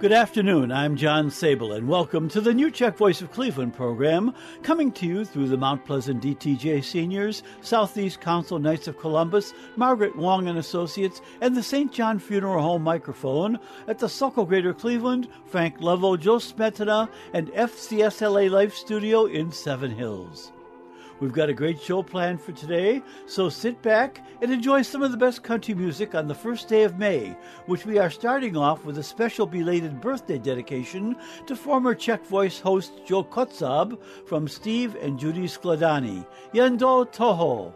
Good afternoon. I'm John Sabol, and welcome to the new Czech Voice of Cleveland program, coming to you through the Mount Pleasant DTJ Seniors, Southeast Council Knights of Columbus, Margaret Wong and Associates, and the St. John Funeral Home microphone at the Sokol Greater Cleveland, Frank Levo, Joe Smetana, and FCSLA Life Studio in Seven Hills. We've got a great show planned for today, so sit back and enjoy some of the best country music on the first day of May, which we are starting off with a special belated birthday dedication to former Czech Voice host Joe Kotzab from Steve and Judy Skladani. Yendo Toho.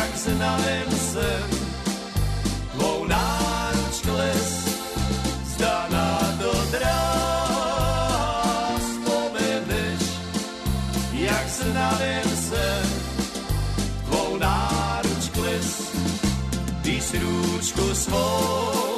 jak znalem jsem, mou náruč kles, zdá na to dráz. Vzpomeneš, jak znalem jsem, tvou náruč kles, když růčku svou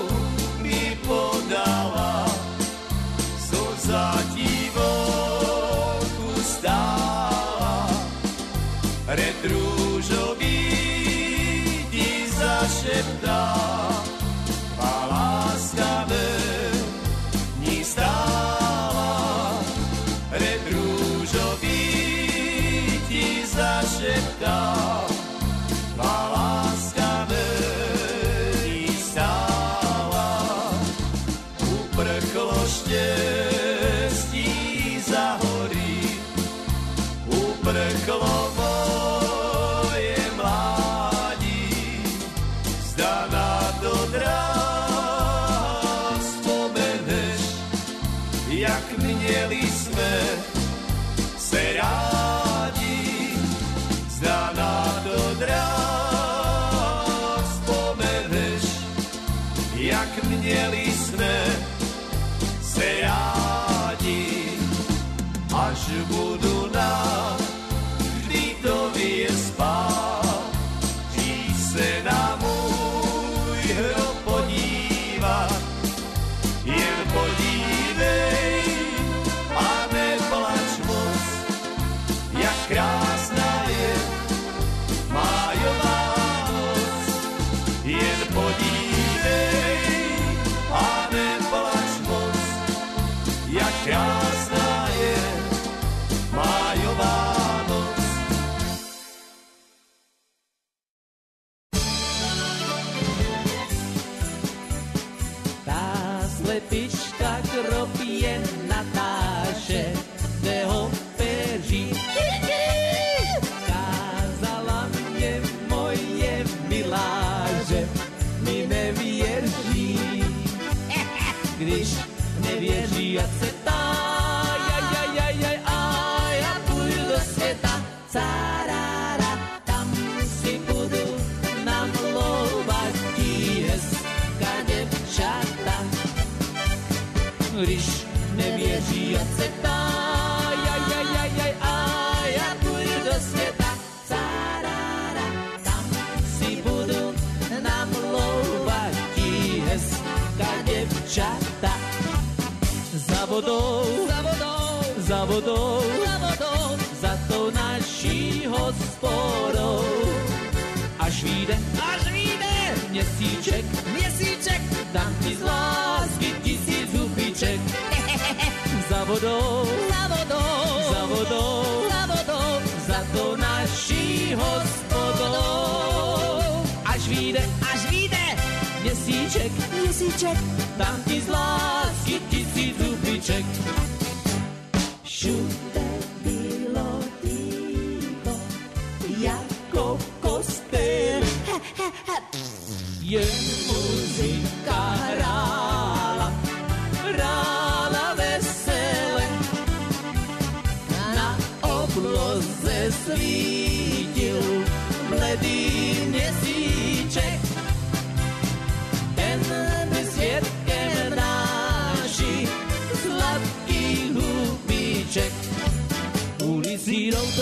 dog. Zašeptá, vodou,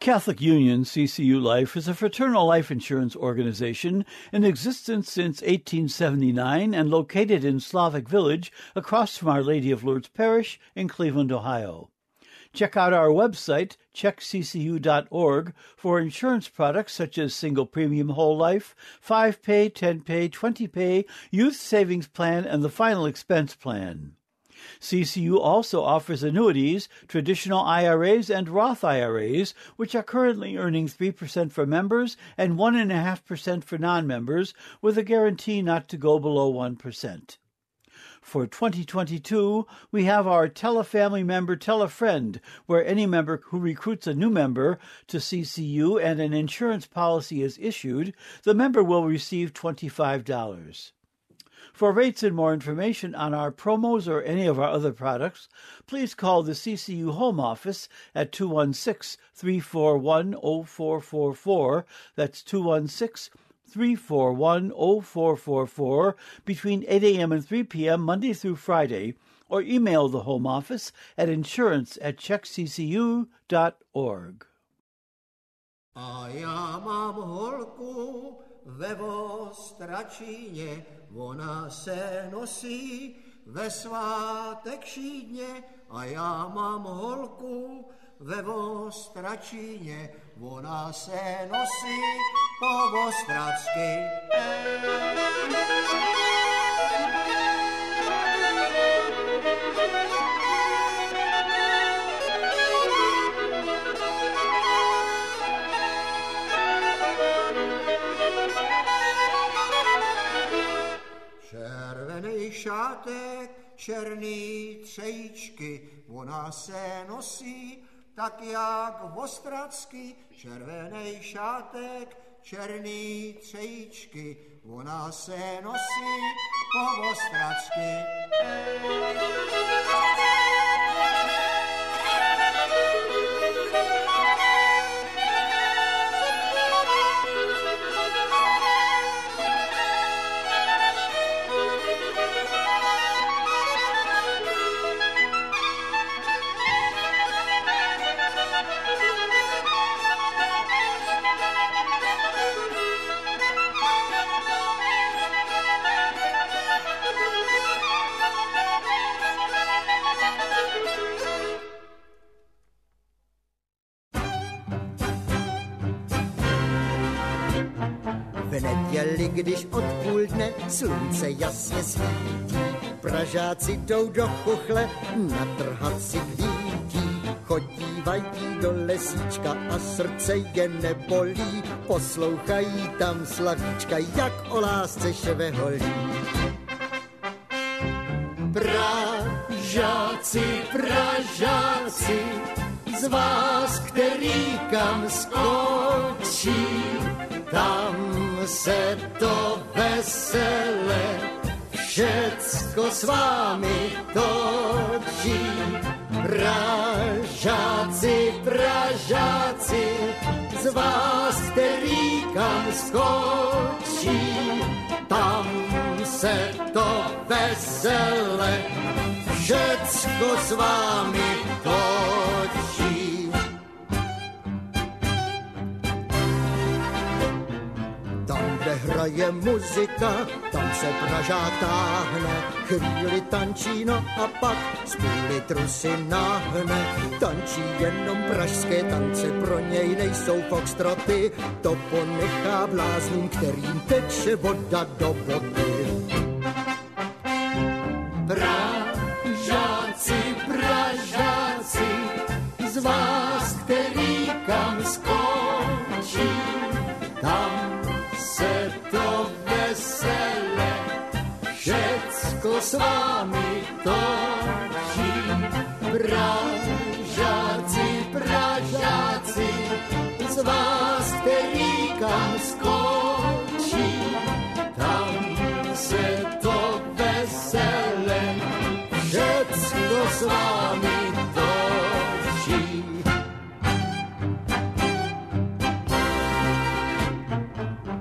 Catholic Union, CCU Life, is a fraternal life insurance organization in existence since 1879 and located in Slavic Village across from Our Lady of Lourdes Parish in Cleveland, Ohio. Check out our website, czechccu.org, for insurance products such as single premium whole life, 5 pay, 10 pay, 20 pay, youth savings plan, and the final expense plan. CCU also offers annuities, traditional IRAs, and Roth IRAs, which are currently earning 3% for members and 1.5% for non members, with a guarantee not to go below 1%. For 2022, we have our Tell a Family Member, Tell a Friend, where any member who recruits a new member to CCU and an insurance policy is issued, the member will receive $25. For rates and more information on our promos or any of our other products, please call the CCU Home Office at 216 341 0444. That's 216 341 0444 between 8 a.m. and 3 p.m. Monday through Friday, or email the Home Office at insurance at czechccu.org. A já mám holku ve Vostračíně, ona se nosí ve svátek šídně. A já mám holku ve Vostračíně, ona se nosí po Vostracky. Šátek, černý třejíčky, ona se nosí tak jak vostracky, červený šátek, černý třejíčky, ona se nosí po vostracky. Když od půl dne slunce jasně svítí, Pražáci jdou do chuchle natrhat si kvítí. Chodívají do lesíčka a srdce je nebolí, poslouchají tam slavíčka, jak o lásce šveholí. Pražáci, Pražáci, z vás, který kam skočí, tam se to vesele všecko s vámi točí. Pražáci, Pražáci, z vás, který kam skočí, tam se to vesele, všecko s vámi točí. Hraje muzika, tam se Pražák táhne, chvíli tančí, no a pak z půl litru si náhne. Tančí jenom pražské tance, pro něj nejsou foxtroty, to ponechá bláznům, kterým teče voda do vody. S vámi točí. Pražáci, Pražáci, z vás, který kam skočí, tam se to vesele, všecko s vámi.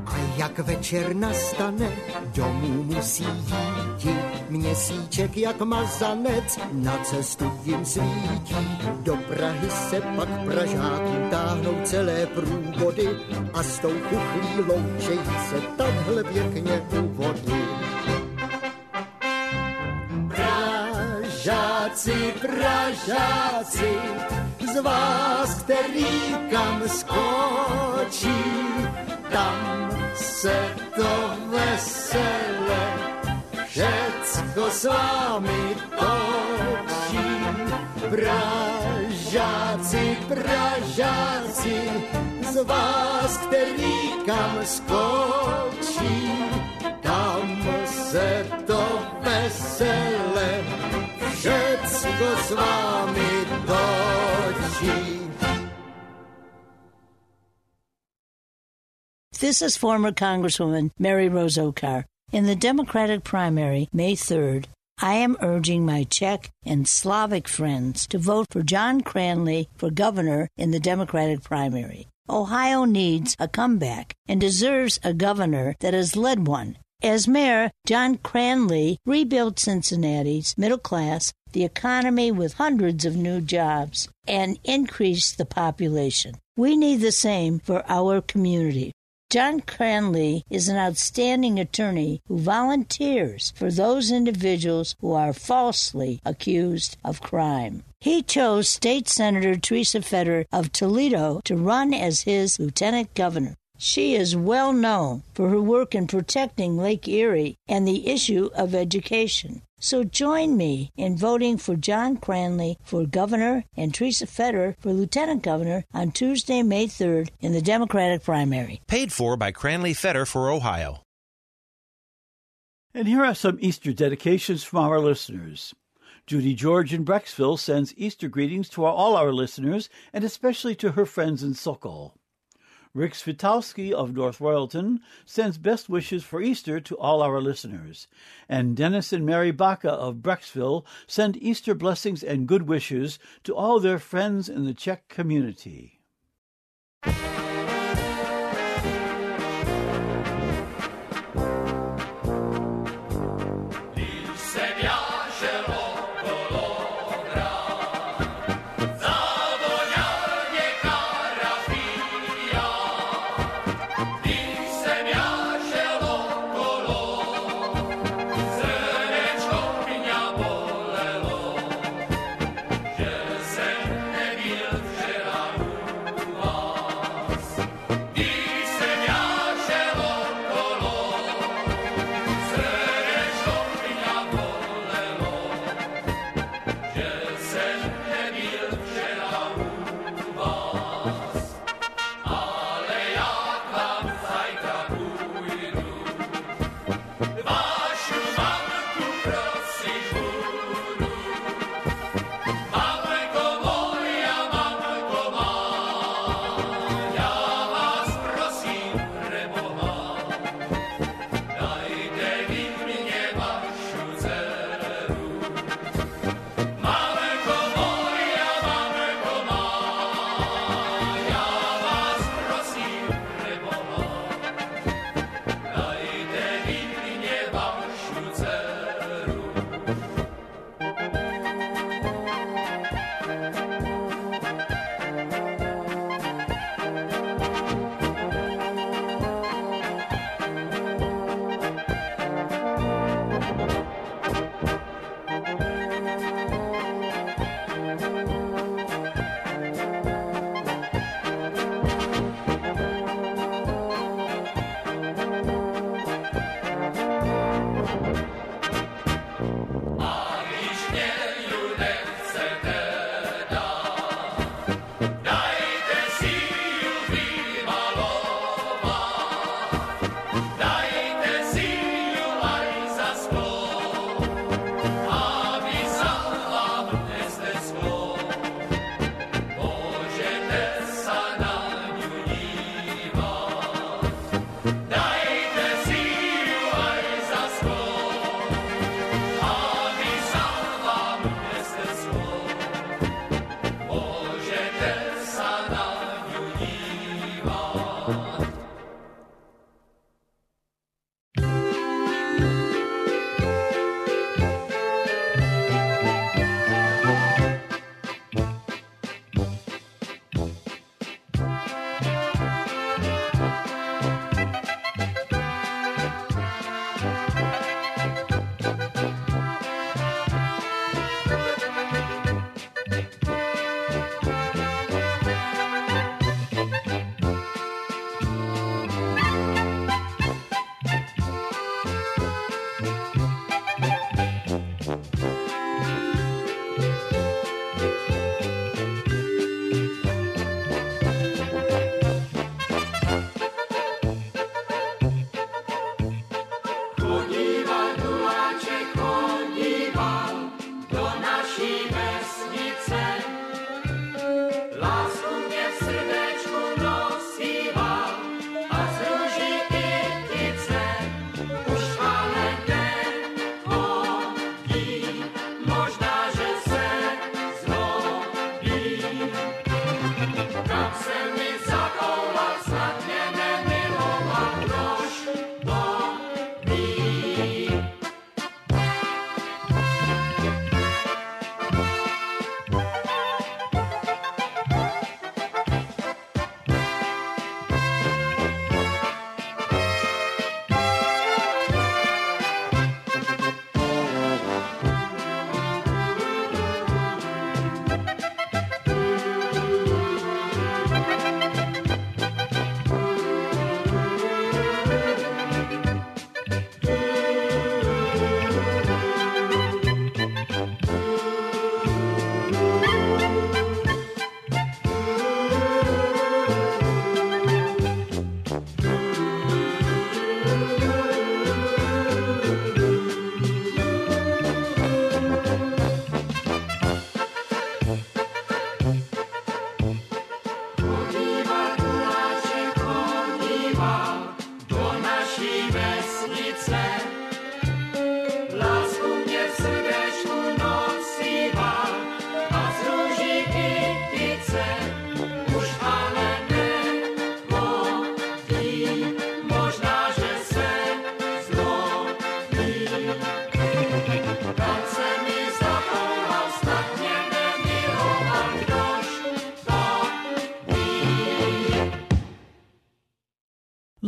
A jak večer nastane, domů musí díti, měsíček jak mazanec, na cestu jim svítí. Do Prahy se pak Pražákům táhnou celé průvody a s tou kuchlí loučejí se takhle pěkně u vody. Pražáci, Pražáci, z vás, který kam skočí, tam se to vesele, všecko s vámi točí. Pražáci, Pražáci, z vás, který kam skočí, tam se to s vámi točí. This is former Congresswoman Mary Rose Oakar. In the Democratic primary, May 3rd, I am urging my Czech and Slavic friends to vote for John Cranley for governor in the Democratic primary. Ohio needs a comeback and deserves a governor that has led one. As mayor, John Cranley rebuilt Cincinnati's middle class, the economy with hundreds of new jobs, and increased the population. We need the same for our community. John Cranley is an outstanding attorney who volunteers for those individuals who are falsely accused of crime. He chose State Senator Teresa Fedor of Toledo to run as his lieutenant governor. She is well known for her work in protecting Lake Erie and the issue of education. So join me in voting for John Cranley for governor and Teresa Fedor for lieutenant governor on Tuesday, May 3rd in the Democratic primary. Paid for by Cranley Fedor for Ohio. And here are some Easter dedications from our listeners. Judy George in Brecksville sends Easter greetings to all our listeners and especially to her friends in Sokol. Rick Svitowski of North Royalton sends best wishes for Easter to all our listeners. And Dennis and Mary Baca of Brecksville send Easter blessings and good wishes to all their friends in the Czech community.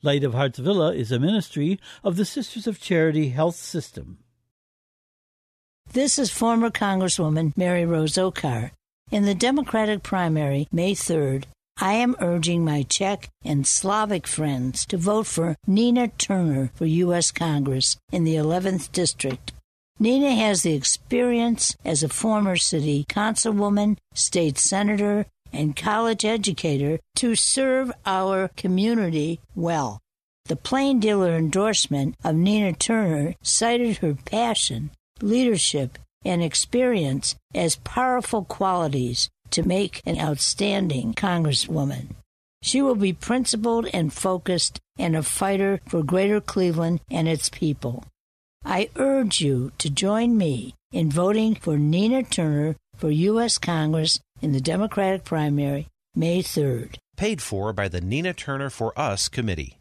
Light of Hearts Villa is a ministry of the Sisters of Charity Health System. This is former Congresswoman Mary Rose Oakar. In the Democratic primary, May 3rd, I am urging my Czech and Slavic friends to vote for Nina Turner for U.S. Congress in the 11th District. Nina has the experience as a former city councilwoman, state senator, and college educator to serve our community well. The plain dealer endorsement of Nina Turner cited her passion, leadership, and experience as powerful qualities to make an outstanding Congresswoman. She will be principled and focused and a fighter for Greater Cleveland and its people. I urge you to join me in voting for Nina Turner for U.S. Congress in the Democratic primary May 3rd. Paid for by the Nina Turner for Us Committee.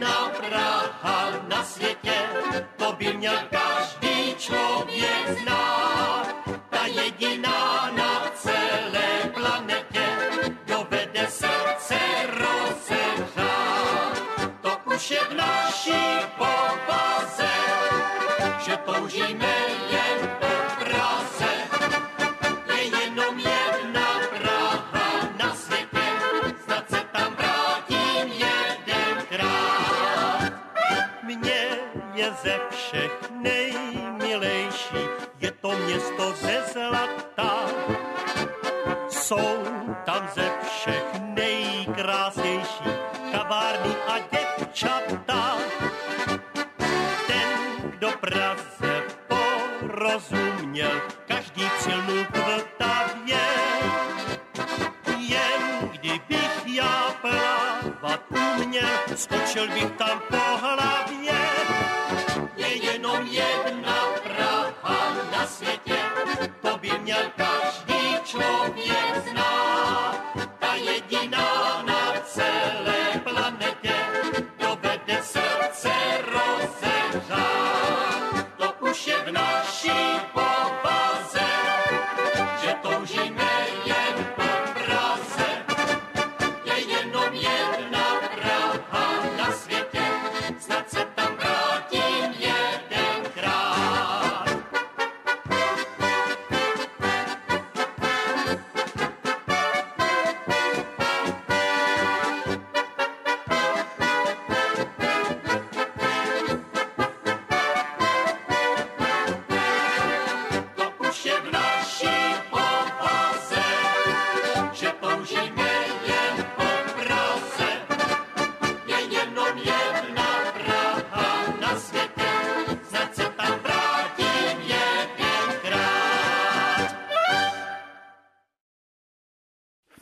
jediná Praha na světě, to by měl každý.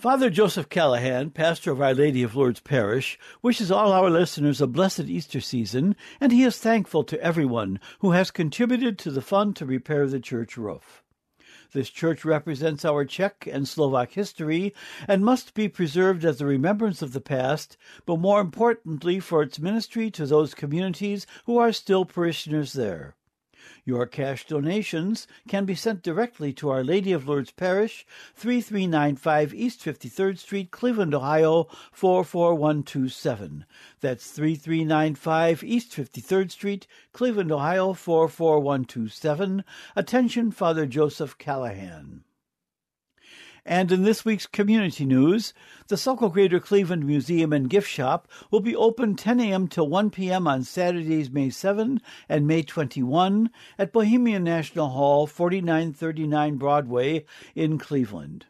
Father Joseph Callahan, pastor of Our Lady of Lourdes Parish, wishes all our listeners a blessed Easter season, and he is thankful to everyone who has contributed to the fund to repair the church roof. This church represents our Czech and Slovak history and must be preserved as a remembrance of the past, but more importantly for its ministry to those communities who are still parishioners there. Your cash donations can be sent directly to Our Lady of Lourdes Parish, 3395 East 53rd Street, Cleveland, Ohio 44127. That's 3395 East 53rd Street, Cleveland, Ohio 44127. Attention, Father Joseph Callahan. And in this week's community news, the Sokol Greater Cleveland Museum and Gift Shop will be open 10 a.m. till 1 p.m. on Saturdays, May 7 and May 21 at Bohemian National Hall, 4939 Broadway in Cleveland.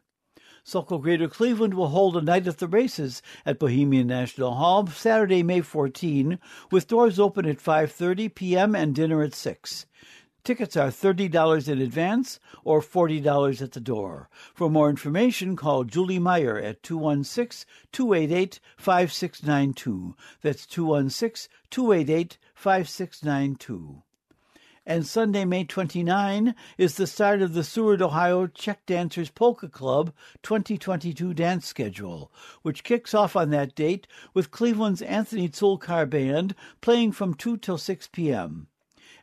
Sokol Greater Cleveland will hold a night of the races at Bohemian National Hall Saturday, May 14, with doors open at 5:30 p.m. and dinner at 6. Tickets are $30 in advance or $40 at the door. For more information, call Julie Meyer at 216 288 5692. That's 216 288 5692. And Sunday, May 29, is the start of the Seward, Ohio Czech Dancers Polka Club 2022 dance schedule, which kicks off on that date with Cleveland's Anthony Zulkar Band playing from 2 till 6 p.m.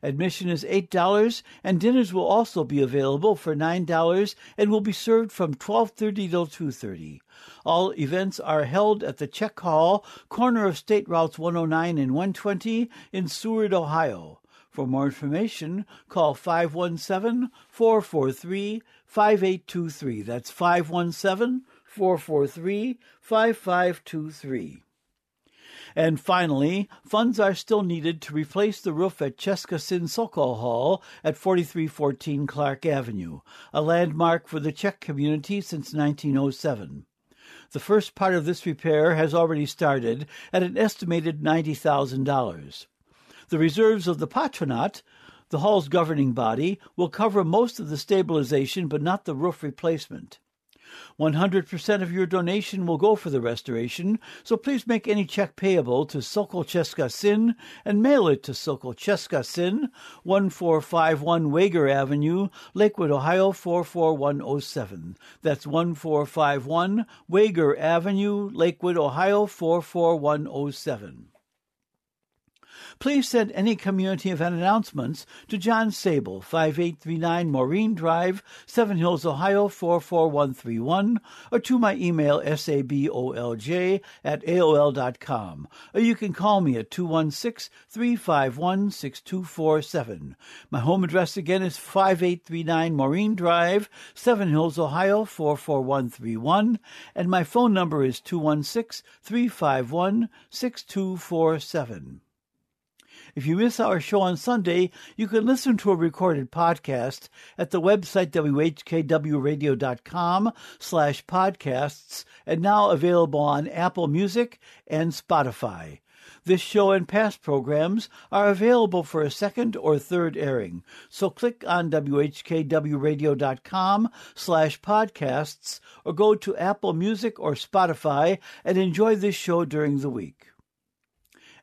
Admission is $8 and dinners will also be available for $9 and will be served from 12:30 till 2:30. All events are held at the Czech Hall, corner of State Routes 109 and 120 in Seward, Ohio. For more information, call 517 443 5823. That's 517 443 5523. And finally, funds are still needed to replace the roof at Cheska Sin Sokol Hall at 4314 Clark Avenue, a landmark for the Czech community since 1907. The first part of this repair has already started at an estimated $90,000. The reserves of the patronat, the hall's governing body, will cover most of the stabilization but not the roof replacement. 100% of your donation will go for the restoration, so please make any check payable to Sokol Cheska Sin and mail it to Sokol Cheska Sin, 1451 Wagar Avenue, Lakewood, Ohio 44107. That's 1451 Wagar Avenue, Lakewood, Ohio 44107. Please send any community event announcements to John Sabol, 5839 Maureen Drive, Seven Hills, Ohio 44131, or to my email sabolj at aol.com. Or you can call me at 216 351 6247. My home address again is 5839 Maureen Drive, Seven Hills, Ohio 44131, and my phone number is 216 351 6247. If you miss our show on Sunday, you can listen to a recorded podcast at the website whkwradio.com slash podcasts and now available on Apple Music and Spotify. This show and past programs are available for a second or third airing. So click on whkwradio.com slash podcasts or go to Apple Music or Spotify and enjoy this show during the week.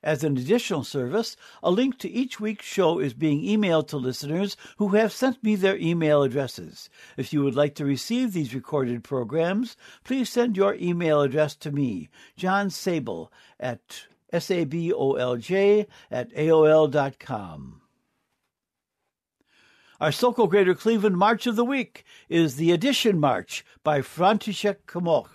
As an additional service, a link to each week's show is being emailed to listeners who have sent me their email addresses. If you would like to receive these recorded programs, please send your email address to me, John Sabol, at sabolj at aol.com. Our Sokol Greater Cleveland March of the Week is the Edition March by František Kmoch.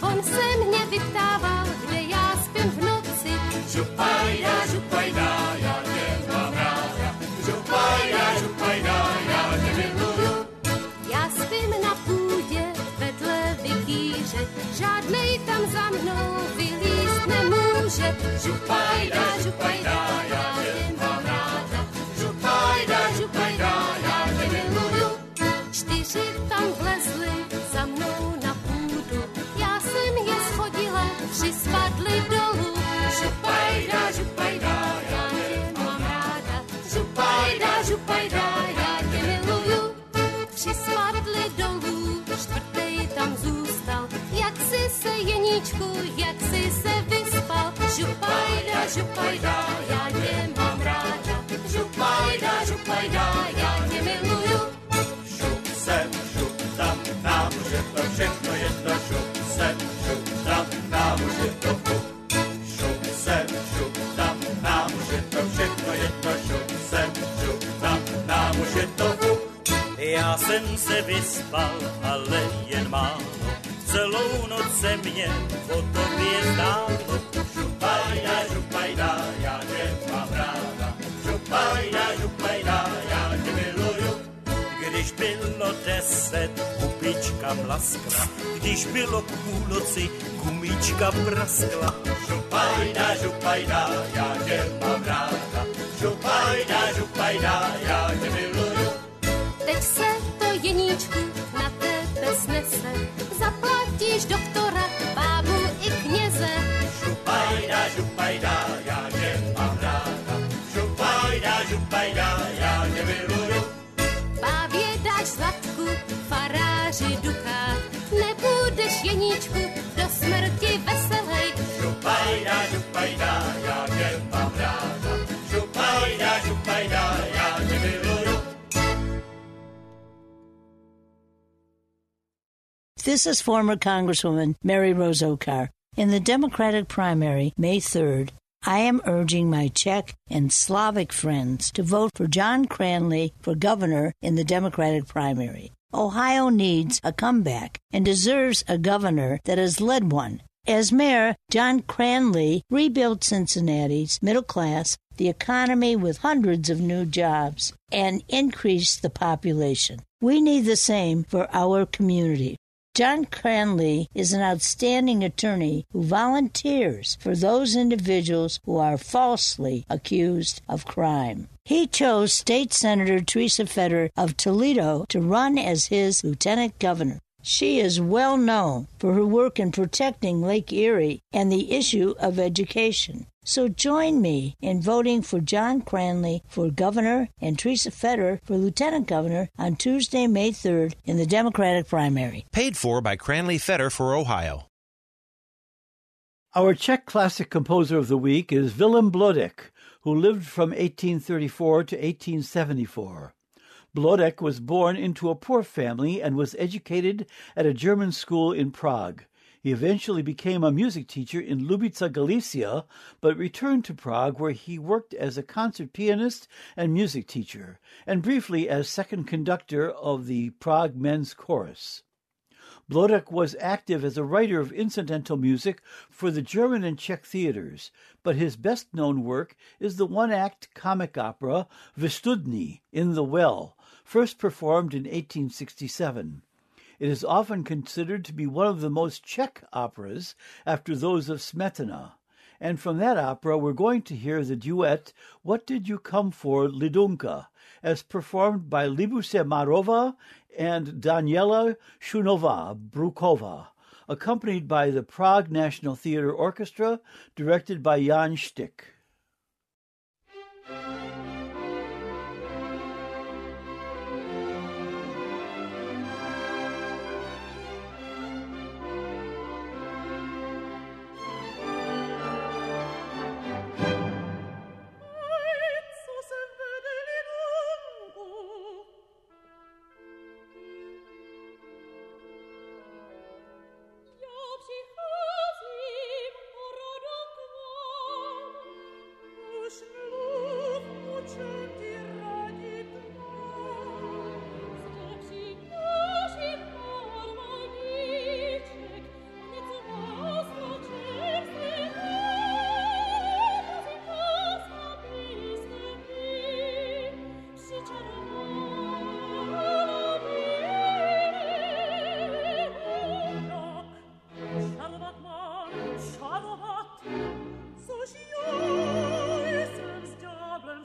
On se mě vyptával, kde já spím v noci. Župajda, župajda, já tě mám ráda. Župajda, župajda, já tě miluju. Já spím na půdě vedle vykýře, žádnej tam za mnou vylíst nemůže. Župajda, župajda, já Моржі спадли долу, жупайда, жупайда, я не мам рада, жупайда, жупайда, я не милую, Моржі спадли долу, четвертий там зустав, як сисе янічку, як сисе виспав, жупайда, жупайда, я не мам рада, жупайда, жупайда, я jsem se vyspal, ale jen málo, celou noc se mě o tobě zdálo. Župajda, župajda, já tě mám ráda, župajda, župajda, já tě miluju. Když bylo deset, kupička mlaskla, když bylo k půlnoci, gumička praskla. Župajda, župajda, já tě mám ráda, župajda, župajda, já tě miluju. Teď se jeníčku na tebe snese. Zaplatíš doktora, bábu i kněze. Župajda, župajda, já tě mám ráda, župajda, župajda, já tě miluju. Bábě dáš zlatku, faráři duchách. Nebudeš jeníčku do smrti veselej. This is former Congresswoman Mary Rose Oakar. In the Democratic primary, May 3rd, I am urging my Czech and Slavic friends to vote for John Cranley for governor in the Democratic primary. Ohio needs a comeback and deserves a governor that has led one. As mayor, John Cranley rebuilt Cincinnati's middle class, the economy with hundreds of new jobs, and increased the population. We need the same for our community. John Cranley is an outstanding attorney who volunteers for those individuals who are falsely accused of crime. He chose State Senator Teresa Fedor of Toledo to run as his lieutenant governor. She is well known for her work in protecting Lake Erie and the issue of education. So join me in voting for John Cranley for governor and Teresa Fedor for lieutenant governor on Tuesday, May 3rd in the Democratic primary. Paid for by Cranley Fedor for Ohio. Our Czech classic composer of the week is Vilém Blodek, who lived from 1834 to 1874. Blodek was born into a poor family and was educated at a German school in Prague. He eventually became a music teacher in Lubica, Galicia, but returned to Prague where he worked as a concert pianist and music teacher, and briefly as second conductor of the Prague Men's Chorus. Blodek was active as a writer of incidental music for the German and Czech theaters, but his best known work is the one act comic opera V studni in the Well, first performed in 1867. It is often considered to be one of the most Czech operas after those of Smetana. And from that opera, we're going to hear the duet What Did You Come For, Lidunka, as performed by Libuse Marova and Daniela Šounová Brouková, accompanied by the Prague National Theatre Orchestra, directed by Jan Štych.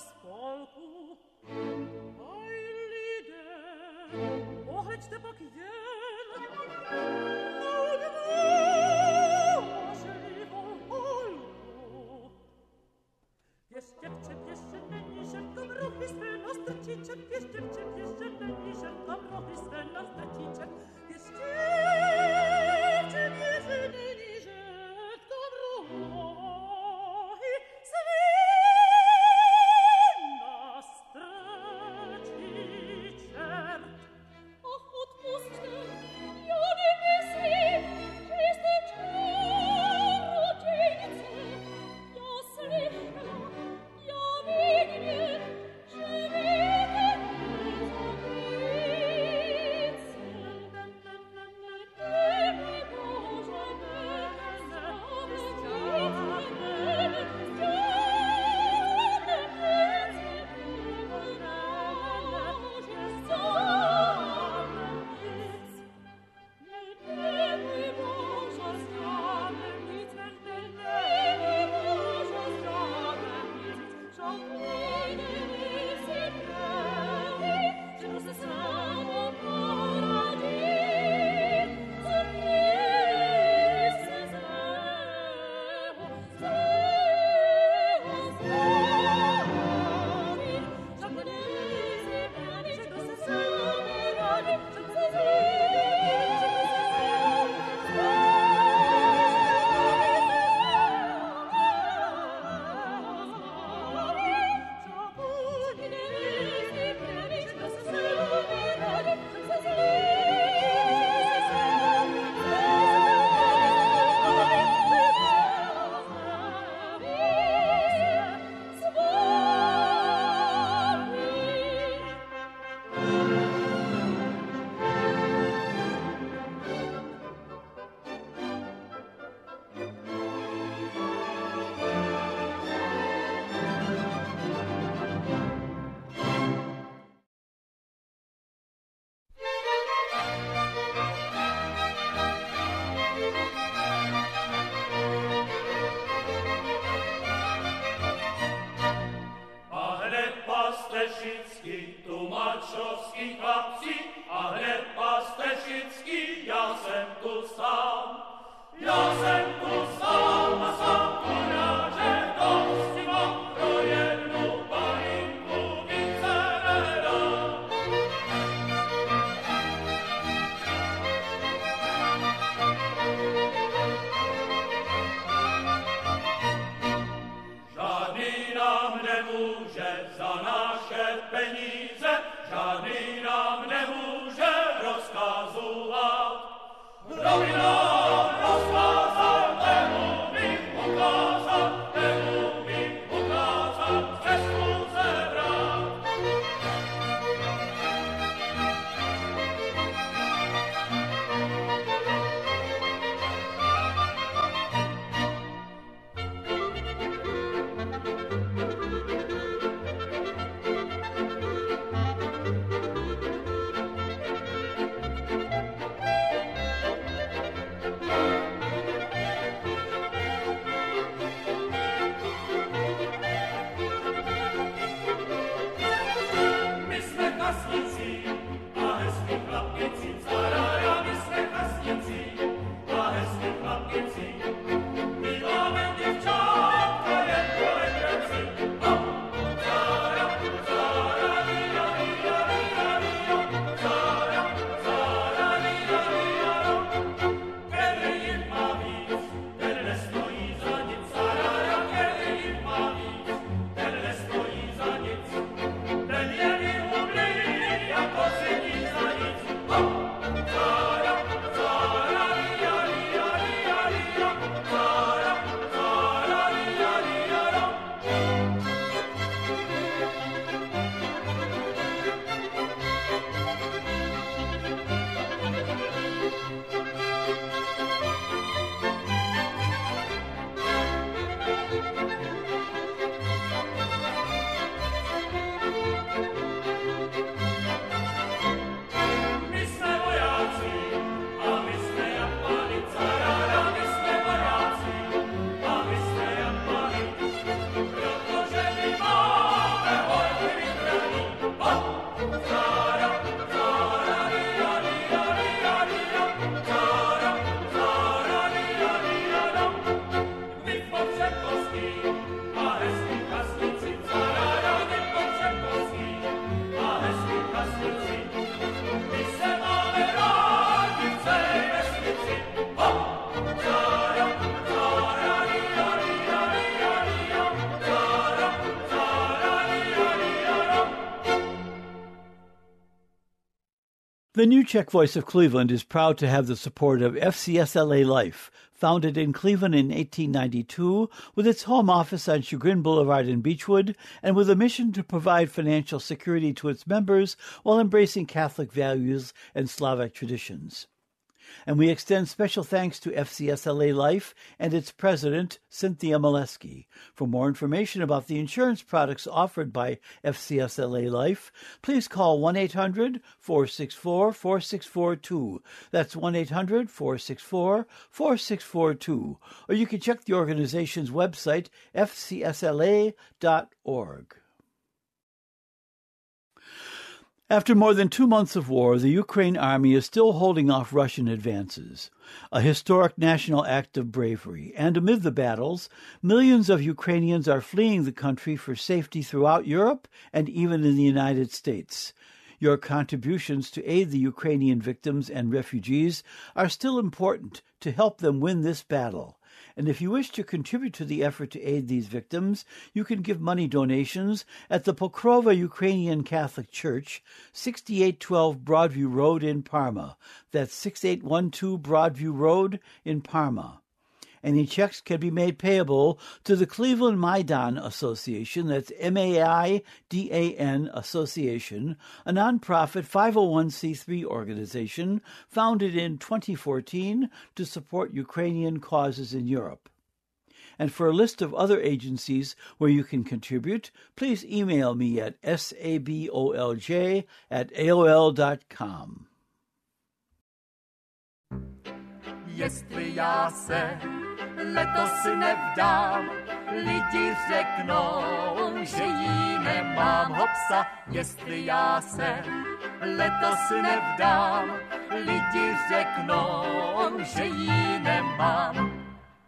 spolku ai lide o hec te pacien The New Czech Voice of Cleveland is proud to have the support of FCSLA Life, founded in Cleveland in 1892, with its home office on Chagrin Boulevard in Beachwood, and with a mission to provide financial security to its members while embracing Catholic values and Slavic traditions. And we extend special thanks to FCSLA Life and its president, Cynthia Maleski. For more information about the insurance products offered by FCSLA Life, please call 1 800 464 4642. That's 1 800 464 4642. Or you can check the organization's website, fcsla.org. After more than two months of war, the Ukraine army is still holding off Russian advances. A historic national act of bravery. And amid the battles, millions of Ukrainians are fleeing the country for safety throughout Europe and even in the United States. Your contributions to aid the Ukrainian victims and refugees are still important to help them win this battle. And if you wish to contribute to the effort to aid these victims, you can give money donations at the Pokrova Ukrainian Catholic Church, 6812 Broadview Road in Parma. That's 6812 Broadview Road in Parma. Any checks can be made payable to the Cleveland Maidan Association, that's M A I D A N Association, a nonprofit 501c3 organization founded in 2014 to support Ukrainian causes in Europe. And for a list of other agencies where you can contribute, please email me at sabolj at aol.com. Jestli já se letos nevdám, lidi řeknou, že jí nemám hopsa. Jestli já se letos nevdám, lidi řeknou, že jí nemám.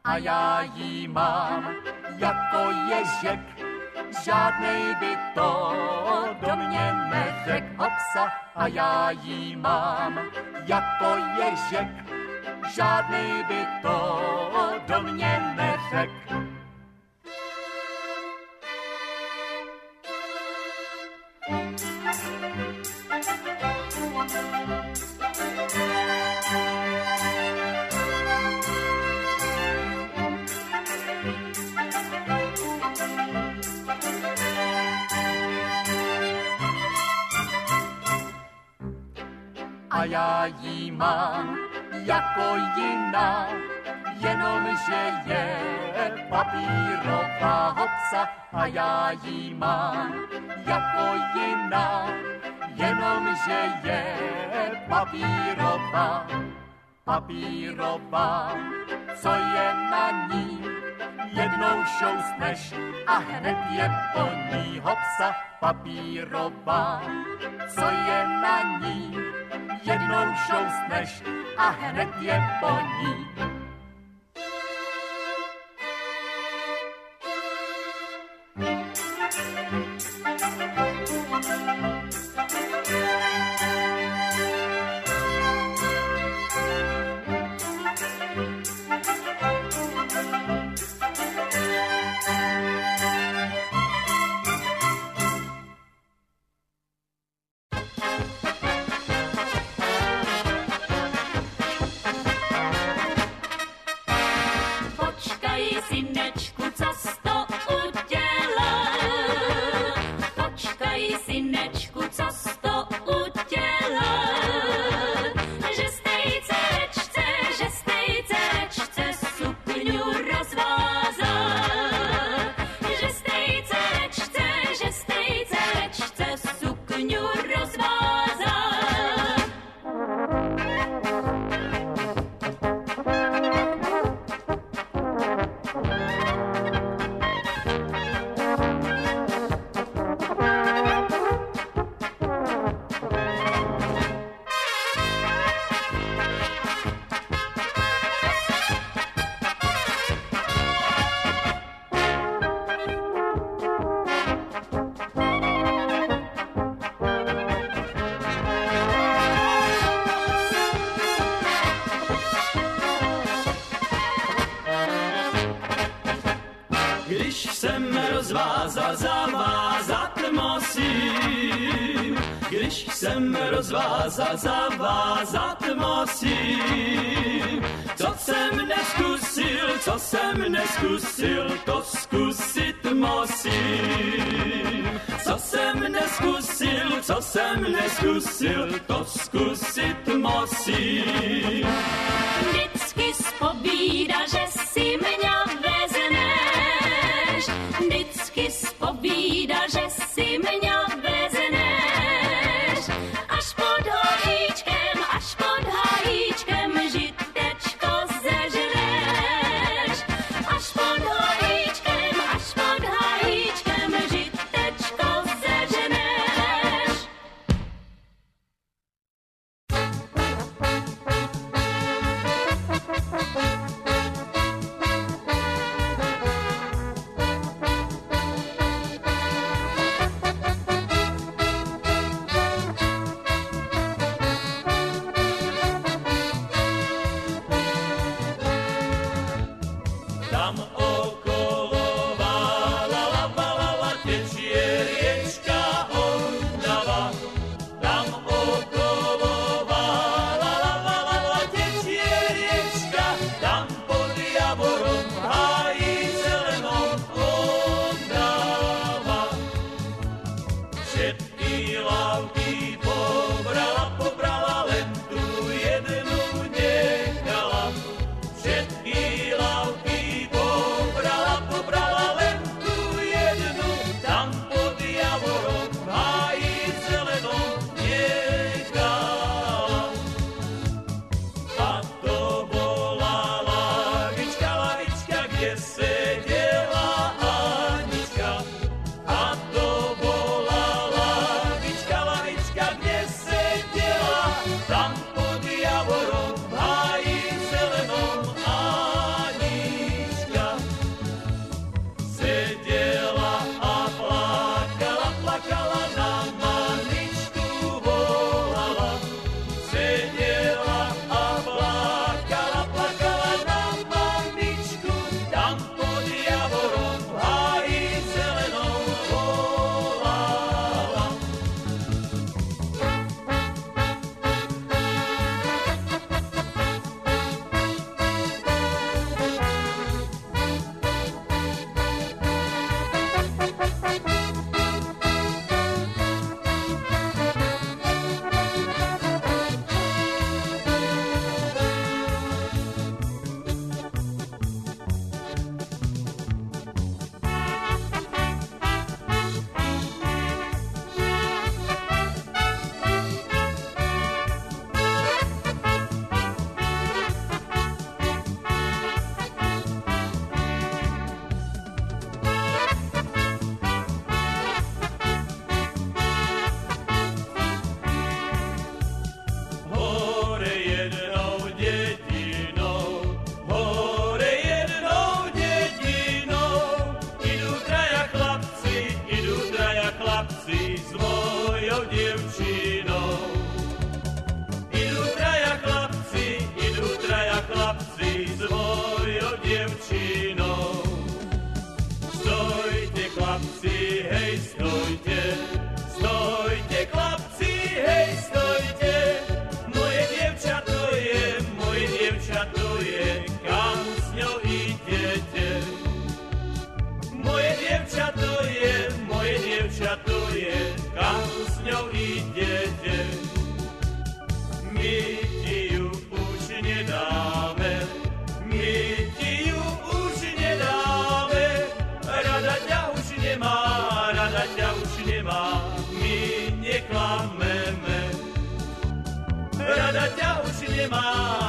A já jí mám jako ježek, žádnej by to do mě neřek hopsa. A já jí mám jako ježek, žádný by to do mě neřek. A já jí mám jako jiná, jenomže je papírová hopsa a já jí mám jako jiná, jenomže je papírová, papírová, co je na ní, jednou šousneš a hned je po ní hopsa papírová, co je na ní, jednou šoustneš a hned je po ní. sem les skoussir, tot skoussit. Ťa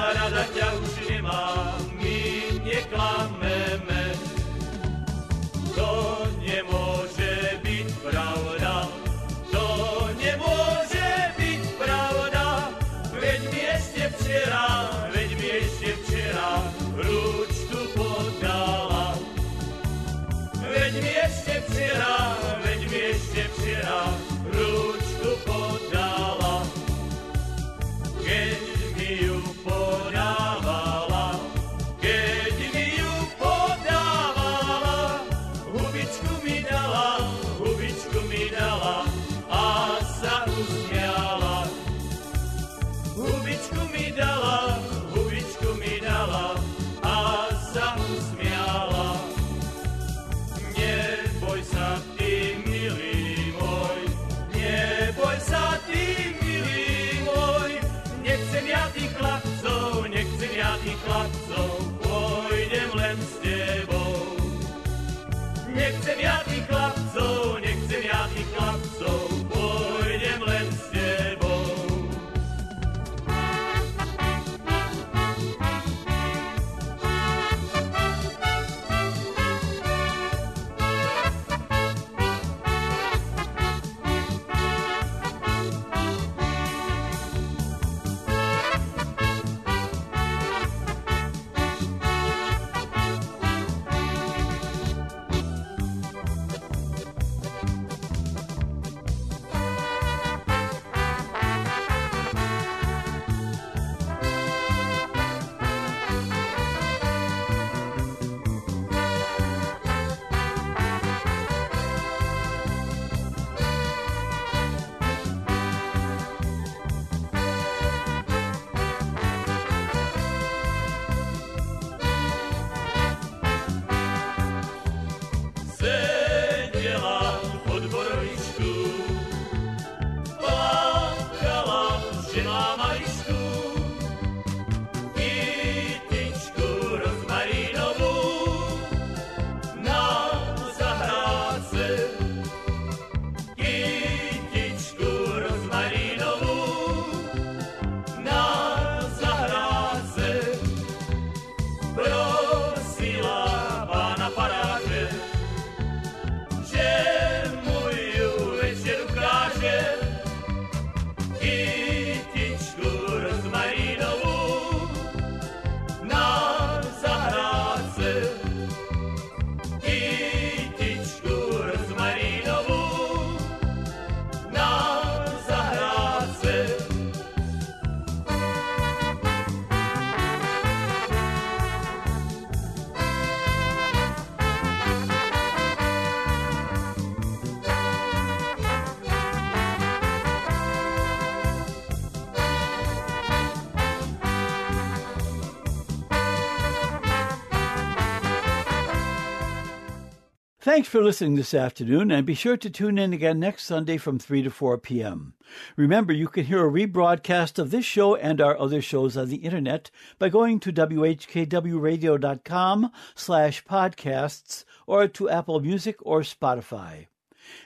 Thanks for listening this afternoon, and be sure to tune in again next Sunday from 3 to 4 p.m. Remember, you can hear a rebroadcast of this show and our other shows on the internet by going to whkwradio.com slash podcasts or to Apple Music or Spotify.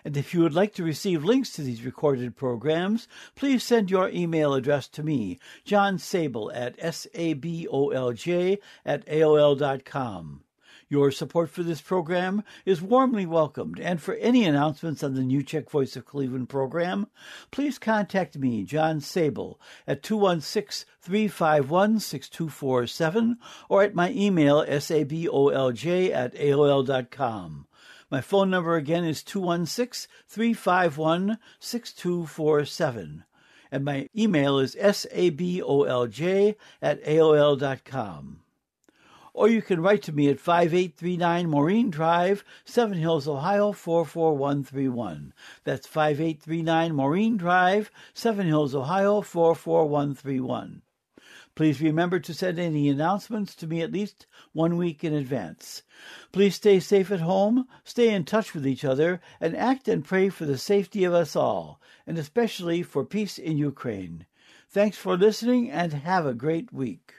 And if you would like to receive links to these recorded programs, please send your email address to me, John Sabol at S-A-B-O-L-J at AOL.com. Your support for this program is warmly welcomed, and for any announcements on the New Czech Voice of Cleveland program, please contact me, John Sabol, at 216-351-6247 or at my email, sabolj at aol.com. My phone number again is 216 351 6247. And my email is sabolj at aol.com. Or you can write to me at 5839 Maureen Drive, Seven Hills, Ohio 44131. That's 5839 Maureen Drive, Seven Hills, Ohio 44131. Please remember to send any announcements to me at least one week in advance. Please stay safe at home, stay in touch with each other, and act and pray for the safety of us all, and especially for peace in Ukraine. Thanks for listening and have a great week.